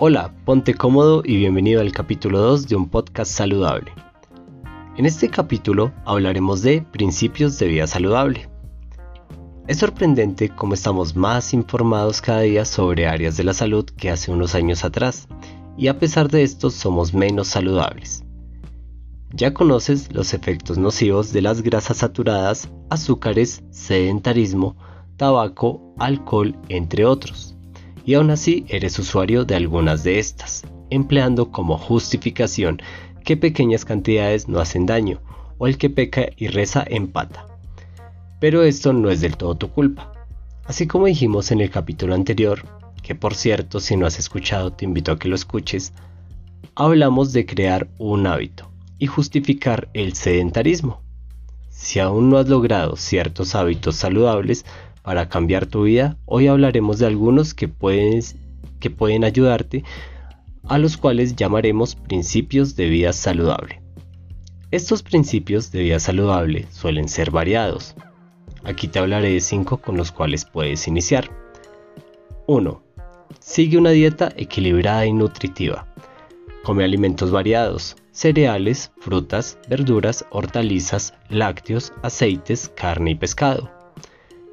Hola, ponte cómodo y bienvenido al capítulo 2 de un podcast saludable. En este capítulo hablaremos de principios de vida saludable. Es sorprendente cómo estamos más informados cada día sobre áreas de la salud que hace unos años atrás, y a pesar de esto somos menos saludables. Ya conoces los efectos nocivos de las grasas saturadas, azúcares, sedentarismo, tabaco, alcohol, entre otros y aún así eres usuario de algunas de estas, empleando como justificación que pequeñas cantidades no hacen daño o el que peca y reza empata. Pero esto no es del todo tu culpa. Así como dijimos en el capítulo anterior, que por cierto si no has escuchado te invito a que lo escuches, hablamos de crear un hábito y justificar el sedentarismo. Si aún no has logrado ciertos hábitos saludables, para cambiar tu vida, hoy hablaremos de algunos que, que pueden ayudarte, a los cuales llamaremos principios de vida saludable. Estos principios de vida saludable suelen ser variados. Aquí te hablaré de 5 con los cuales puedes iniciar. 1. Sigue una dieta equilibrada y nutritiva. Come alimentos variados, cereales, frutas, verduras, hortalizas, lácteos, aceites, carne y pescado.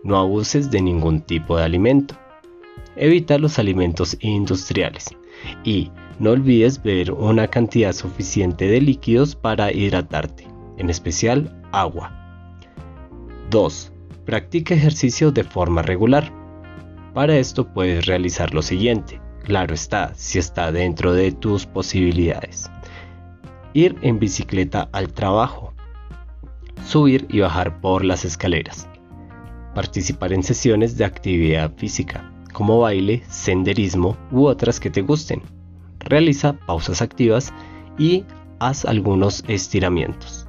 No abuses de ningún tipo de alimento. Evita los alimentos industriales. Y no olvides beber una cantidad suficiente de líquidos para hidratarte, en especial agua. 2. Practica ejercicio de forma regular. Para esto puedes realizar lo siguiente. Claro está, si está dentro de tus posibilidades. Ir en bicicleta al trabajo. Subir y bajar por las escaleras participar en sesiones de actividad física, como baile, senderismo u otras que te gusten. Realiza pausas activas y haz algunos estiramientos.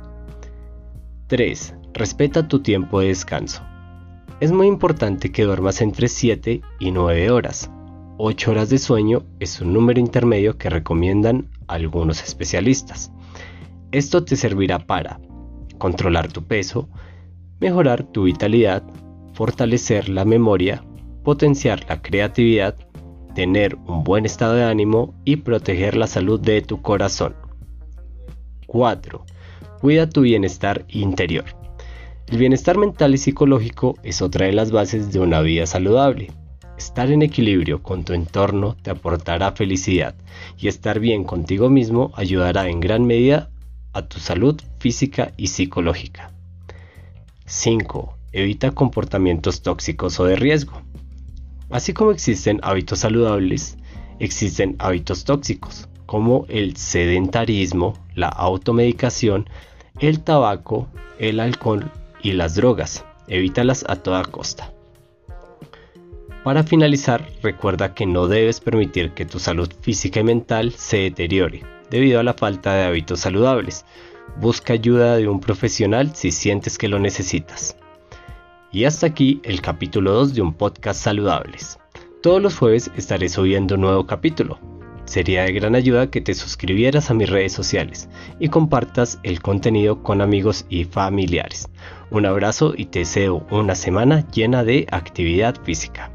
3. Respeta tu tiempo de descanso. Es muy importante que duermas entre 7 y 9 horas. 8 horas de sueño es un número intermedio que recomiendan algunos especialistas. Esto te servirá para controlar tu peso, mejorar tu vitalidad, fortalecer la memoria, potenciar la creatividad, tener un buen estado de ánimo y proteger la salud de tu corazón. 4. Cuida tu bienestar interior. El bienestar mental y psicológico es otra de las bases de una vida saludable. Estar en equilibrio con tu entorno te aportará felicidad y estar bien contigo mismo ayudará en gran medida a tu salud física y psicológica. 5. Evita comportamientos tóxicos o de riesgo. Así como existen hábitos saludables, existen hábitos tóxicos, como el sedentarismo, la automedicación, el tabaco, el alcohol y las drogas. Evítalas a toda costa. Para finalizar, recuerda que no debes permitir que tu salud física y mental se deteriore debido a la falta de hábitos saludables. Busca ayuda de un profesional si sientes que lo necesitas. Y hasta aquí el capítulo 2 de un podcast saludables. Todos los jueves estaré subiendo un nuevo capítulo. Sería de gran ayuda que te suscribieras a mis redes sociales y compartas el contenido con amigos y familiares. Un abrazo y te deseo una semana llena de actividad física.